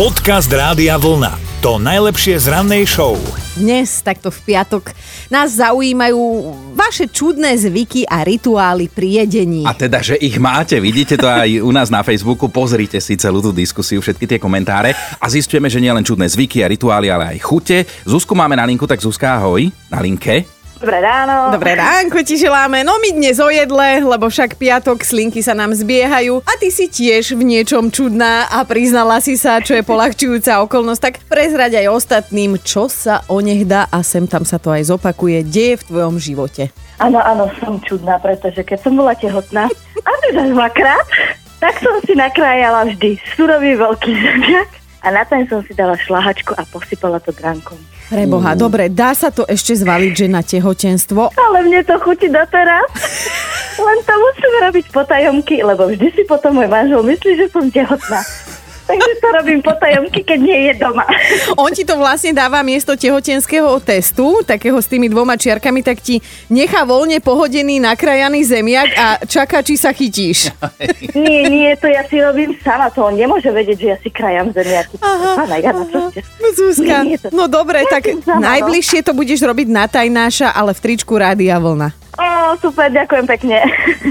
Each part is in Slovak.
Podcast Rádia Vlna. To najlepšie z rannej show. Dnes, takto v piatok, nás zaujímajú vaše čudné zvyky a rituály pri jedení. A teda, že ich máte, vidíte to aj u nás na Facebooku, pozrite si celú tú diskusiu, všetky tie komentáre a zistujeme, že nie len čudné zvyky a rituály, ale aj chute. Zuzku máme na linku, tak Zuzka, ahoj, na linke. Dobré ráno. Dobré ránko ti želáme. No my dnes o jedle, lebo však piatok slinky sa nám zbiehajú a ty si tiež v niečom čudná a priznala si sa, čo je polahčujúca okolnosť. Tak prezrať aj ostatným, čo sa onech dá a sem tam sa to aj zopakuje, deje v tvojom živote. Áno, áno, som čudná, pretože keď som bola tehotná, a teda dvakrát, tak som si nakrájala vždy surový veľký zemiak a na ten som si dala šlahačku a posypala to dránkom. Preboha, dobre, dá sa to ešte zvaliť, že na tehotenstvo? Ale mne to chutí doteraz. Len to musím robiť potajomky, lebo vždy si potom môj manžel myslí, že som tehotná. Takže to robím potajomky, keď nie je doma. On ti to vlastne dáva miesto tehotenského testu, takého s tými dvoma čiarkami, tak ti nechá voľne pohodený nakrajaný zemiak a čaká, či sa chytíš. Nie, nie, to ja si robím sama, to on nemôže vedieť, že ja si krajam zemiaky. Aha, Pána, ste? Zuzka, Nie, nie, to- no dobre, Ja tak sama, no. najbližšie to budeš robiť na tajnáša, ale v tričku Rádia Vlna. Ó, super, ďakujem pekne.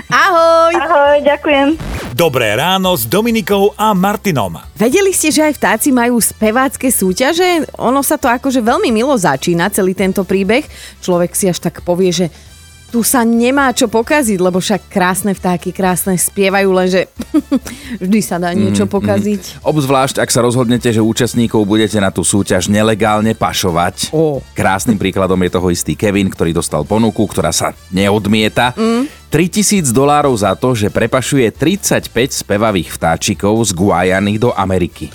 Ahoj! Ahoj, ďakujem. Dobré ráno s Dominikou a Martinom. Vedeli ste, že aj vtáci majú spevácké súťaže? Ono sa to akože veľmi milo začína, celý tento príbeh. Človek si až tak povie, že tu sa nemá čo pokaziť, lebo však krásne vtáky krásne spievajú, lenže vždy sa dá niečo pokaziť. Obzvlášť, ak sa rozhodnete, že účastníkov budete na tú súťaž nelegálne pašovať. Ó. Krásnym príkladom je toho istý Kevin, ktorý dostal ponuku, ktorá sa neodmieta. Mm. 3000 dolárov za to, že prepašuje 35 spevavých vtáčikov z Guajany do Ameriky.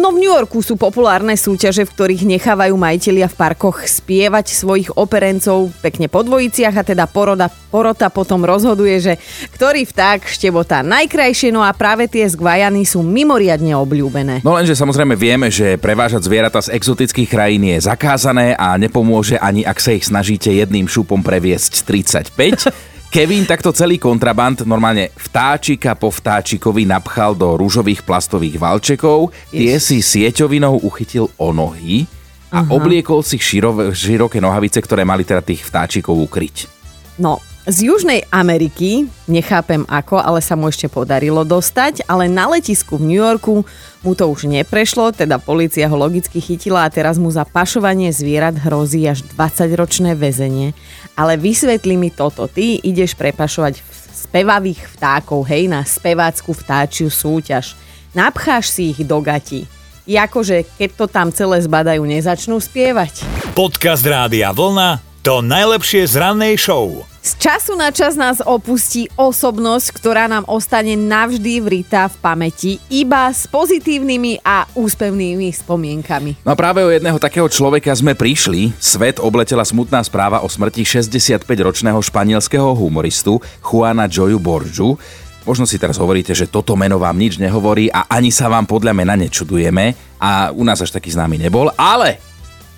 No v New Yorku sú populárne súťaže, v ktorých nechávajú majitelia v parkoch spievať svojich operencov pekne po dvojiciach a teda poroda, porota potom rozhoduje, že ktorý vták štebotá najkrajšie, no a práve tie z Guajany sú mimoriadne obľúbené. No lenže samozrejme vieme, že prevážať zvieratá z exotických krajín je zakázané a nepomôže ani ak sa ich snažíte jedným šupom previesť 35. Kevin takto celý kontraband normálne vtáčika po vtáčikovi napchal do rúžových plastových valčekov, tie si sieťovinou uchytil o nohy a obliekol si širo, široké nohavice, ktoré mali teda tých vtáčikov ukryť. No, z Južnej Ameriky, nechápem ako, ale sa mu ešte podarilo dostať, ale na letisku v New Yorku mu to už neprešlo, teda policia ho logicky chytila a teraz mu za pašovanie zvierat hrozí až 20-ročné väzenie. Ale vysvetli mi toto, ty ideš prepašovať spevavých vtákov, hej, na spevácku vtáčiu súťaž. Napcháš si ich do gati. Jakože, keď to tam celé zbadajú, nezačnú spievať. Podcast Rádia Vlna. To najlepšie z rannej show. Z času na čas nás opustí osobnosť, ktorá nám ostane navždy vritá v pamäti, iba s pozitívnymi a úspevnými spomienkami. No a práve o jedného takého človeka sme prišli. Svet obletela smutná správa o smrti 65-ročného španielského humoristu Juana Joyu Borju. Možno si teraz hovoríte, že toto meno vám nič nehovorí a ani sa vám podľa mena nečudujeme a u nás až taký známy nebol, ale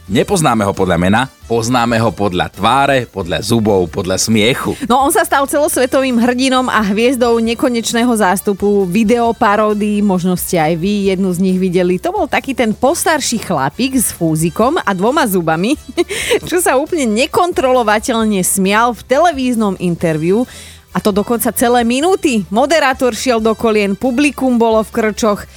nepoznáme ho podľa mena, poznáme ho podľa tváre, podľa zubov, podľa smiechu. No on sa stal celosvetovým hrdinom a hviezdou nekonečného zástupu videoparódií, možno ste aj vy jednu z nich videli. To bol taký ten postarší chlapík s fúzikom a dvoma zubami, čo sa úplne nekontrolovateľne smial v televíznom interviu a to dokonca celé minúty. Moderátor šiel do kolien, publikum bolo v krčoch.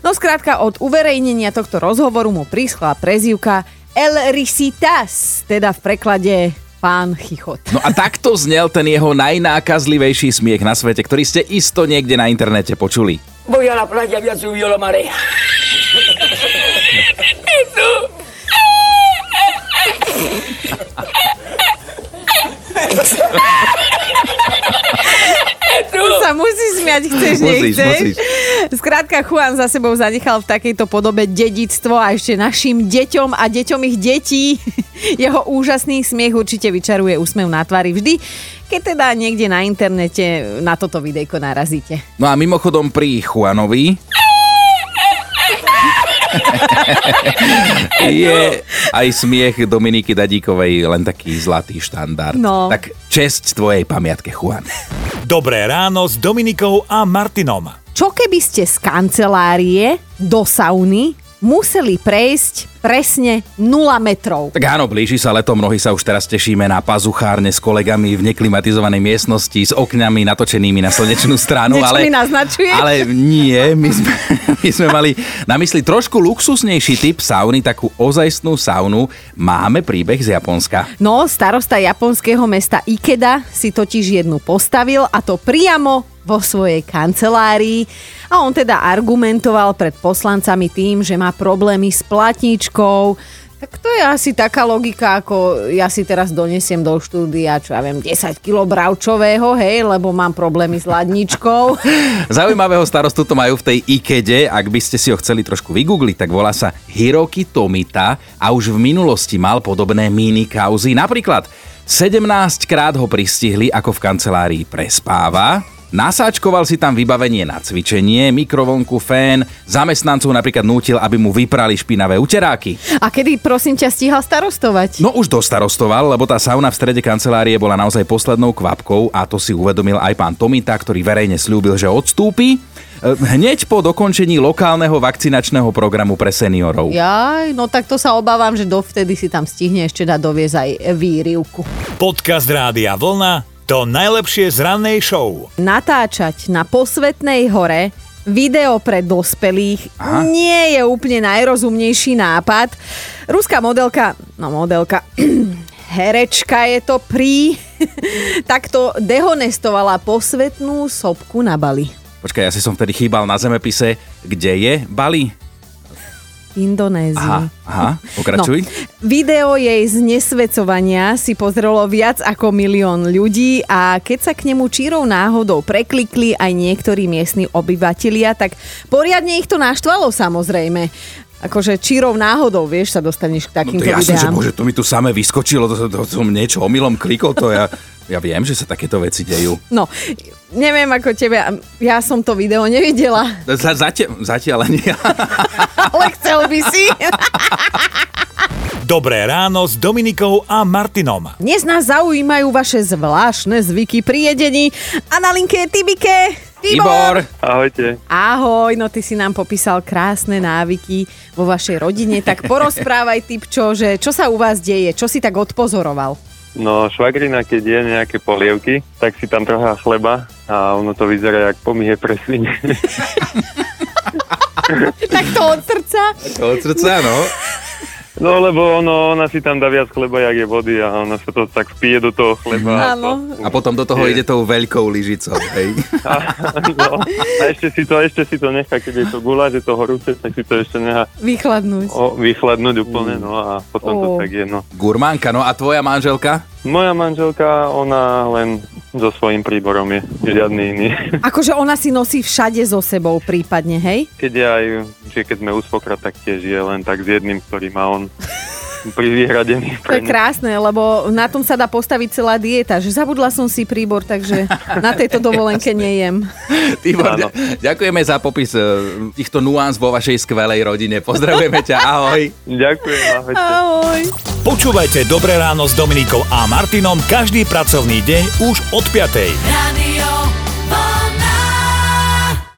No skrátka, od uverejnenia tohto rozhovoru mu prischla prezivka El Risitas, teda v preklade pán Chichot. No a takto znel ten jeho najnákazlivejší smiech na svete, ktorý ste isto niekde na internete počuli. Voy a la playa, había subido la marea. sa musí smiať, chceš, Musíš, nechceš. musíš. Skrátka, Juan za sebou zanechal v takejto podobe dedictvo a ešte našim deťom a deťom ich detí. Jeho úžasný smiech určite vyčaruje úsmev na tvári vždy, keď teda niekde na internete na toto videjko narazíte. No a mimochodom pri Juanovi je aj smiech Dominiky Dadíkovej len taký zlatý štandard. No. Tak česť tvojej pamiatke, Juan. Dobré ráno s Dominikou a Martinom. Čo keby ste z kancelárie do sauny museli prejsť presne 0 metrov? Tak áno, blíži sa leto, mnohí sa už teraz tešíme na pazuchárne s kolegami v neklimatizovanej miestnosti s okňami natočenými na slnečnú stranu. Ale, mi naznačuje? Ale nie, my sme, my sme mali na mysli trošku luxusnejší typ sauny, takú ozajstnú saunu. Máme príbeh z Japonska. No, starosta japonského mesta Ikeda si totiž jednu postavil a to priamo vo svojej kancelárii a on teda argumentoval pred poslancami tým, že má problémy s platničkou. Tak to je asi taká logika, ako ja si teraz donesiem do štúdia, čo ja viem, 10 kg bravčového, hej, lebo mám problémy s ladničkou. Zaujímavého starostu to majú v tej Ikede, ak by ste si ho chceli trošku vygoogliť, tak volá sa Hiroki Tomita a už v minulosti mal podobné mini kauzy. Napríklad 17 krát ho pristihli, ako v kancelárii prespáva, Nasáčkoval si tam vybavenie na cvičenie, mikrovlnku, fén, zamestnancov napríklad nútil, aby mu vyprali špinavé uteráky. A kedy, prosím ťa, stíhal starostovať? No už dostarostoval, lebo tá sauna v strede kancelárie bola naozaj poslednou kvapkou a to si uvedomil aj pán Tomita, ktorý verejne slúbil, že odstúpi. E, Hneď po dokončení lokálneho vakcinačného programu pre seniorov. Jaj, no tak to sa obávam, že dovtedy si tam stihne ešte dať doviezť aj výrivku. Podcast Rádia Vlna to najlepšie z rannej show. Natáčať na posvetnej hore video pre dospelých Aha. nie je úplne najrozumnejší nápad. Ruská modelka, no modelka, herečka je to pri, takto dehonestovala posvetnú sopku na Bali. Počkaj, ja si som vtedy chýbal na zemepise. Kde je Bali? Indonézii. Aha, aha, pokračuj. No, video jej znesvecovania si pozrelo viac ako milión ľudí a keď sa k nemu čírou náhodou preklikli aj niektorí miestni obyvatelia, tak poriadne ich to naštvalo samozrejme. Akože čírov náhodou, vieš, sa dostaneš k No takýmto to jasne, že videám. bože, to mi tu samé vyskočilo, to, to, to som niečo omylom klikol, to ja, ja viem, že sa takéto veci dejú. No, neviem ako tebe, ja som to video nevidela, Za, zatia, zatiaľ nie. ale chcel by si. Dobré ráno s Dominikou a Martinom. Dnes nás zaujímajú vaše zvláštne zvyky pri jedení a na linke je Tibike. Tibor, Ahojte. Ahoj, no ty si nám popísal krásne návyky vo vašej rodine, tak porozprávaj typčo, že čo sa u vás deje, čo si tak odpozoroval. No, švagrina, keď je nejaké polievky, tak si tam trocha chleba a ono to vyzerá jak pomíhe pre svine. Tak to od srdca. od srdca, no. No, lebo ono, ona si tam dá viac chleba, jak je vody a ona sa to tak vpije do toho chleba. Áno. A potom do toho Je. ide tou veľkou lyžicou, hej. A, no, a ešte si to, ešte si to nechá, keď je to guláš, je to horúce, tak si to ešte nechá Vychladnúť. o, vychladnúť úplne, no a potom to Ó. tak je, no. Gurmánka, no a tvoja manželka? Moja manželka, ona len so svojím príborom je, žiadny iný. Akože ona si nosí všade so sebou prípadne, hej? Keď je aj, že keď sme u svokra, tak tiež je len tak s jedným, ktorý má on privyhradený To je krásne, lebo na tom sa dá postaviť celá dieta. Že zabudla som si príbor, takže na tejto dovolenke nejem. Tibor, Áno. ďa- ďakujeme za popis eh, týchto nuans vo vašej skvelej rodine. Pozdravujeme ťa, ahoj. Ďakujem, ahojte. Ahoj. Počúvajte Dobré ráno s Dominikou a Martinom každý pracovný deň už od 5. Radio